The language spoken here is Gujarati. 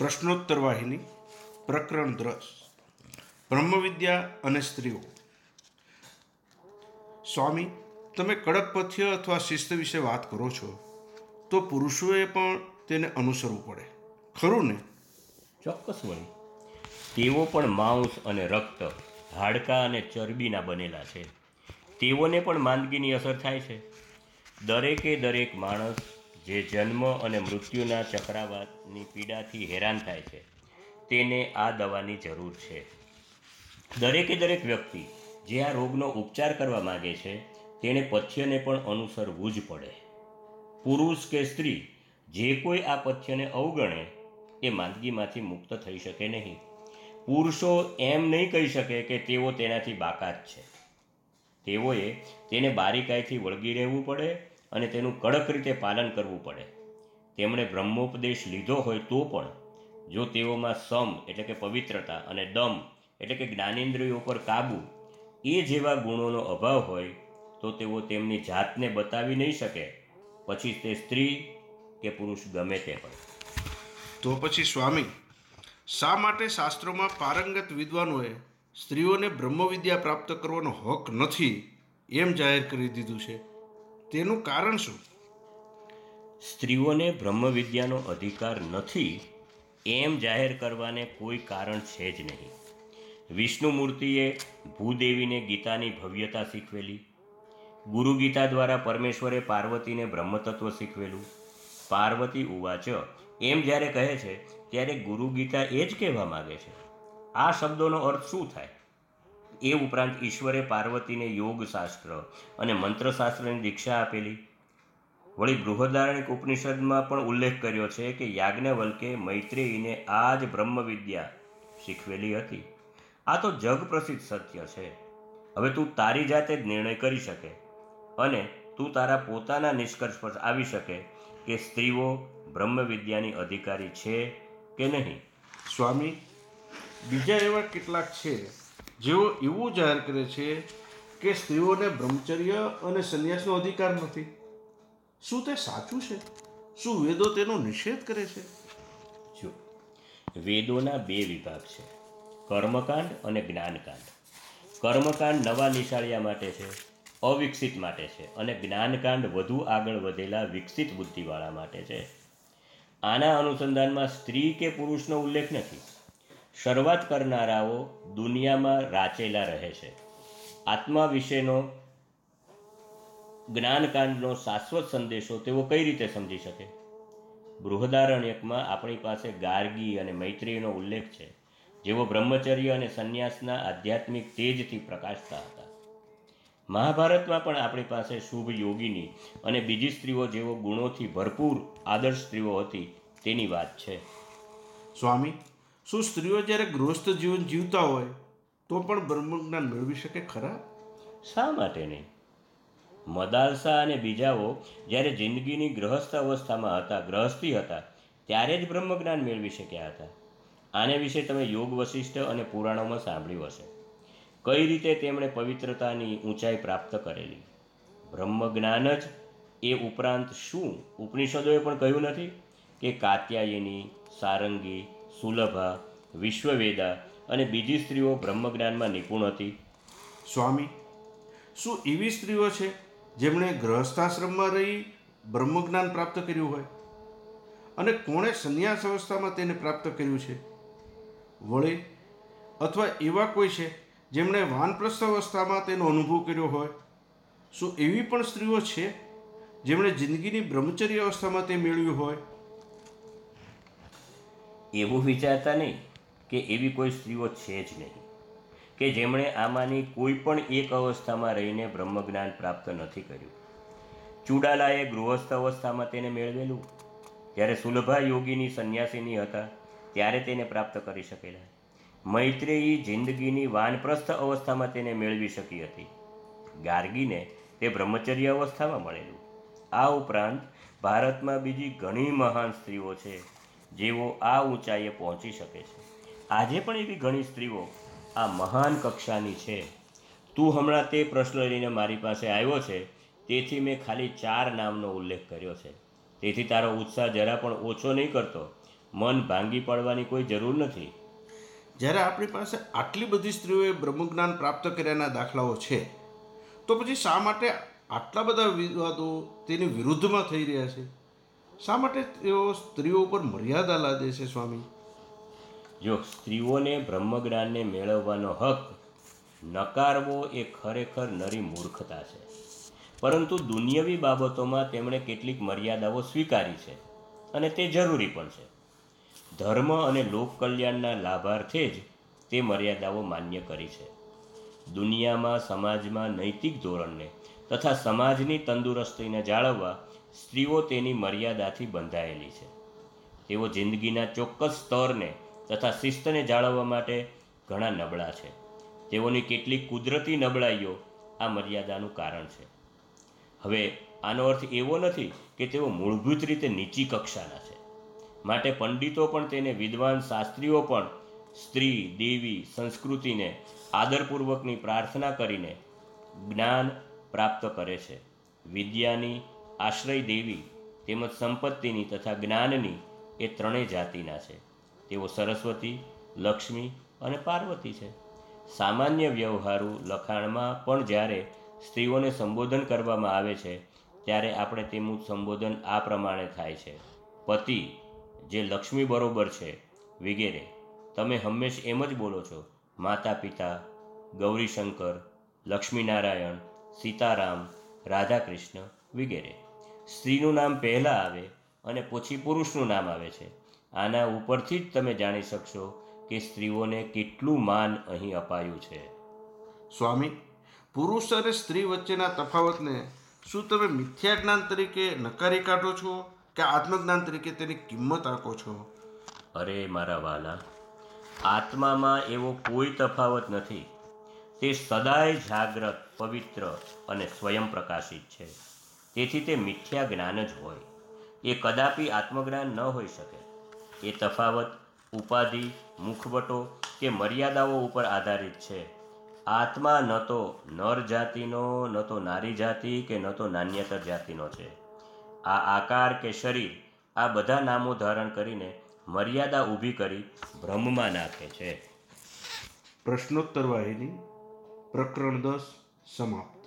પ્રશ્નોત્તર વાહિની, પ્રકરણ દ્રસ બ્રહ્મવિદ્યા અને સ્ત્રીઓ. સ્વામી, તમે કડક પથ્ય અથવા શિસ્ત વિશે વાત કરો છો, તો પુરુષોએ પણ તેને અનુસરવું પડે. ખરું ને? ચોક્કસ વળી. તેઓ પણ માંસ અને રક્ત, હાડકાં અને ચરબીના બનેલા છે. તેઓને પણ માંદગીની અસર થાય છે. દરેકે દરેક માણસ જે જન્મ અને મૃત્યુના ચક્રાવાતની પીડાથી હેરાન થાય છે, તેને આ દવાની જરૂર છે. દરેકે દરેક વ્યક્તિ જે આ રોગનો ઉપચાર કરવા માગે છે, તેણે પથ્યને પણ અનુસરવું જ પડે. પુરુષ કે સ્ત્રી જે કોઈ આ પથ્યને અવગણે, એ માંદગીમાંથી મુક્ત થઈ શકે નહીં. પુરુષો એમ નહીં કહી શકે કે તેઓ તેનાથી બાકાત છે. તેઓએ તેને બારીકાઈથી વળગી રહેવું પડે અને તેનું કડક રીતે પાલન કરવું પડે. તેમણે બ્રહ્મોપદેશ લીધો હોય તો પણ, જો તેઓમાં સમ એટલે કે પવિત્રતા અને દમ એટલે કે જ્ઞાનેન્દ્રિયો પર કાબુ એ જેવા ગુણોનો અભાવ હોય, તો તેઓ તેમની જાતને બતાવી નહીં શકે. પછી તે સ્ત્રી કે પુરુષ ગમે તે પણ તો પછી સ્વામી, શા માટે શાસ્ત્રોમાં પારંગત વિદ્વાનોએ સ્ત્રીઓને બ્રહ્મવિદ્યા પ્રાપ્ત કરવાનો હક નથી એમ જાહેર કરી દીધું છે? તેનું કારણ શું? સ્ત્રીઓને બ્રહ્મવિદ્યાનો અધિકાર નથી, એમ જાહેર કરવાને કોઈ કારણ છે જ નહીં. વિષ્ણુમૂર્તિએ ભૂદેવીને ગીતાની ભવ્યતા શીખવેલી, ગુરુ ગીતા દ્વારા પરમેશ્વરે પાર્વતીને બ્રહ્મતત્વ શીખવેલું. પાર્વતી ઉવાચ એમ જ્યારે કહે છે, ત્યારે ગુરુ ગીતા એ જ કહેવા માગે છે. આ શબ્દોનો અર્થ શું થાય? એ ઉપરાંત ઈશ્વરે પાર્વતીને યોગશાસ્ત્ર અને મંત્રશાસ્ત્રની દીક્ષા આપેલી. વળી બૃહદારણિક ઉપનિષદમાં પણ ઉલ્લેખ કર્યો છે કે યાજ્ઞવલ્કે મૈત્રેયીને આ જ બ્રહ્મવિદ્યા શીખવેલી હતી. આ તો જગપ્રસિદ્ધ સત્ય છે. હવે તું તારી જાતે જ નિર્ણય કરી શકે અને તું તારા પોતાના નિષ્કર્ષ પર આવી શકે કે સ્ત્રીઓ બ્રહ્મવિદ્યાની અધિકારી છે કે નહીં. સ્વામી, બીજા એવા કેટલાક છે જેઓ એવું જાહેર કરે છે કે સ્ત્રીઓને બ્રહ્મચર્ય અને સંન્યાસનો અધિકાર નથી. શું તે સાચું છે? શું વેદો તેનો નિષેધ કરે છે? જો, વેદોના બે વિભાગ છે. કર્મકાંડ અને જ્ઞાનકાંડ. કર્મકાંડ નવા નિશાળિયા માટે છે, અવિકસિત માટે છે અને જ્ઞાનકાંડ વધુ આગળ વધેલા વિકસિત બુદ્ધિવાળા માટે છે. આના અનુસંધાનમાં સ્ત્રી કે પુરુષનો ઉલ્લેખ નથી. શરૂઆત કરનારાઓ દુનિયામાં રાચેલા રહે છે. આત્મા વિશેનો જ્ઞાનકાંડનો શાશ્વત સંદેશો તેઓ કઈ રીતે સમજી શકે? બૃહદારણ્યકમાં આપણી પાસે ગાર્ગી અને મૈત્રીનો ઉલ્લેખ છે, જેઓ બ્રહ્મચર્ય અને સંન્યાસના આધ્યાત્મિક તેજથી પ્રકાશતા હતા. મહાભારતમાં પણ આપણી પાસે શુભ યોગીની અને બીજી સ્ત્રીઓ જેવો ગુણોથી ભરપૂર આદર્શ સ્ત્રીઓ હતી તેની વાત છે. સ્વામી શું સ્ત્રીઓ જ્યારે ગૃહસ્થ જીવન જીવતા હોય, તો પણ બ્રહ્મજ્ઞાન મેળવી શકે ખરા? શા માટે નહીં? મદાલસા અને બીજાઓ જ્યારે જિંદગીની ગ્રહસ્થ અવસ્થામાં હતા ગ્રહસ્થી હતા, ત્યારે જ બ્રહ્મજ્ઞાન મેળવી શક્યા હતા. આને વિશે તમે યોગ વશિષ્ઠ અને પુરાણોમાં સાંભળ્યું હશે. કઈ રીતે તેમણે પવિત્રતાની ઊંચાઈ પ્રાપ્ત કરેલી? બ્રહ્મજ્ઞાન જ એ ઉપરાંત શું? ઉપનિષદોએ પણ કહ્યું નથી કે કાત્યાયની સારંગી સુલભા, વિશ્વવેદા અને બીજી સ્ત્રીઓ બ્રહ્મજ્ઞાનમાં નિપુણ હતી. સ્વામી, શું એવી સ્ત્રીઓ છે જેમણે ગ્રહસ્થાશ્રમમાં રહી બ્રહ્મજ્ઞાન પ્રાપ્ત કર્યું હોય? અને કોણે સંન્યાસ અવસ્થામાં તેને પ્રાપ્ત કર્યું છે? વળી, અથવા એવા કોઈ છે જેમણે વાનપ્રસ્થ અવસ્થામાં તેનો અનુભવ કર્યો હોય? શું એવી પણ સ્ત્રીઓ છે જેમણે જિંદગીની બ્રહ્મચર્ય અવસ્થામાં તે મેળવ્યું હોય? એવું વિચારતા નહીં કે એવી કોઈ સ્ત્રીઓ છે જ નહીં. કે જેમણે આમાંની કોઈ પણ એક અવસ્થામાં રહીને બ્રહ્મજ્ઞાન પ્રાપ્ત નથી કર્યું. ચુડાલાએ ગૃહસ્થ અવસ્થામાં તેને મેળવેલું. જ્યારે સુલભા યોગીની સંન્યાસીની હતા, ત્યારે તેને પ્રાપ્ત કરી શકેલા. મૈત્રેયી જિંદગીની વાનપ્રસ્થ અવસ્થામાં તેને મેળવી શકી હતી. ગાર્ગીને તે બ્રહ્મચર્ય અવસ્થામાં મળેલું. આ ઉપરાંત ભારતમાં બીજી ઘણી મહાન સ્ત્રીઓ છે. જેઓ આ ઊંચાઈએ પહોંચી શકે છે. આજે પણ એવી ઘણી સ્ત્રીઓ આ મહાન કક્ષાની છે. તું હમણાં તે પ્રશ્ન લઈને મારી પાસે આવ્યો છે, તેથી મેં ખાલી ચાર નામનો ઉલ્લેખ કર્યો છે. તેથી તારો ઉત્સાહ જરા પણ ઓછો નહીં કરતો. મન ભાંગી પડવાની કોઈ જરૂર નથી. જ્યારે આપણી પાસે આટલી બધી સ્ત્રીઓએ બ્રહ્મજ્ઞાન પ્રાપ્ત કર્યાના દાખલાઓ છે, તો પછી શા માટે આટલા બધા વિવાદો તેની વિરુદ્ધમાં થઈ રહ્યા છે? શા માટે તેઓ સ્ત્રીઓ ઉપર મર્યાદા લાદે છે, સ્વામી? જો સ્ત્રીઓને બ્રહ્મજ્ઞાનને મેળવવાનો હક નકારવો એ ખરેખર નરી મૂર્ખતા છે. પરંતુ દુનિયાવી બાબતોમાં તેમણે કેટલીક મર્યાદાઓ સ્વીકારી છે અને તે જરૂરી પણ છે. ધર્મ અને લોકકલ્યાણના લાભાર્થે જ તે મર્યાદાઓ માન્ય કરી છે. દુનિયામાં સમાજમાં નૈતિક ધોરણને તથા સમાજની તંદુરસ્તીને જાળવવા સ્ત્રીઓ તેની મર્યાદાથી બંધાયેલી છે. તેઓ જિંદગીના ચોક્કસ સ્તરને તથા શિસ્તને જાળવવા માટે ઘણા નબળા છે. તેઓની કેટલીક કુદરતી નબળાઈઓ આ મર્યાદાનું કારણ છે. હવે, આનો અર્થ એવો નથી કે તેઓ મૂળભૂત રીતે નીચી કક્ષાના છે. માટે પંડિતો પણ તેને વિદ્વાન શાસ્ત્રીઓ પણ સ્ત્રી, દેવી, સંસ્કૃતિને આદરપૂર્વકની પ્રાર્થના કરીને જ્ઞાન પ્રાપ્ત કરે છે. વિદ્યાની આશ્રય દેવી તેમજ સંપત્તિની તથા જ્ઞાનની એ ત્રણેય જાતિના છે. તેઓ સરસ્વતી, લક્ષ્મી અને પાર્વતી છે. સામાન્ય વ્યવહારુ લખાણમાં પણ જ્યારે સ્ત્રીઓને સંબોધન કરવામાં આવે છે, ત્યારે આપણે તેમનું સંબોધન આ પ્રમાણે થાય છે. પતિ, જે લક્ષ્મી બરોબર છે, વગેરે. તમે હંમેશ એમ જ બોલો છો માતા પિતા ગૌરીશંકર, લક્ષ્મીનારાયણ, સીતારામ, રાધાકૃષ્ણ વગેરે. સ્ત્રીનું નામ પહેલાં આવે અને પછી પુરુષનું નામ આવે છે. આના ઉપરથી જ તમે જાણી શકશો કે સ્ત્રીઓને કેટલું માન અહીં અપાયું છે. સ્વામી પુરુષ અને સ્ત્રી વચ્ચેના તફાવતને શું તમે મિથ્યા જ્ઞાન તરીકે નકારી કાઢો છો કે આત્મજ્ઞાન તરીકે તેની કિંમત આપો છો? અરે મારા વાલા આત્મામાં એવો કોઈ તફાવત નથી. તે સદાય જાગ્રત પવિત્ર અને સ્વયં પ્રકાશિત છે. તેથી તે મિથ્યા જ્ઞાન જ હોય. એ કદાપી આત્મજ્ઞાન ન હોઈ શકે. એ તફાવત, ઉપાધિ, મુખવટો કે મર્યાદાઓ ઉપર આધારિત છે. આત્મા ન તો નર જાતિનો, ન તો નારી જાતિ કે ન તો નાન્યતર જાતિનો છે. આ આકાર કે શરીર આ બધા નામો ધારણ કરીને મર્યાદા ઊભી કરી ભ્રમમાં નાખે છે. પ્રશ્નોત્તર વાહિની, પ્રકરણ દસ, સમાપ્ત.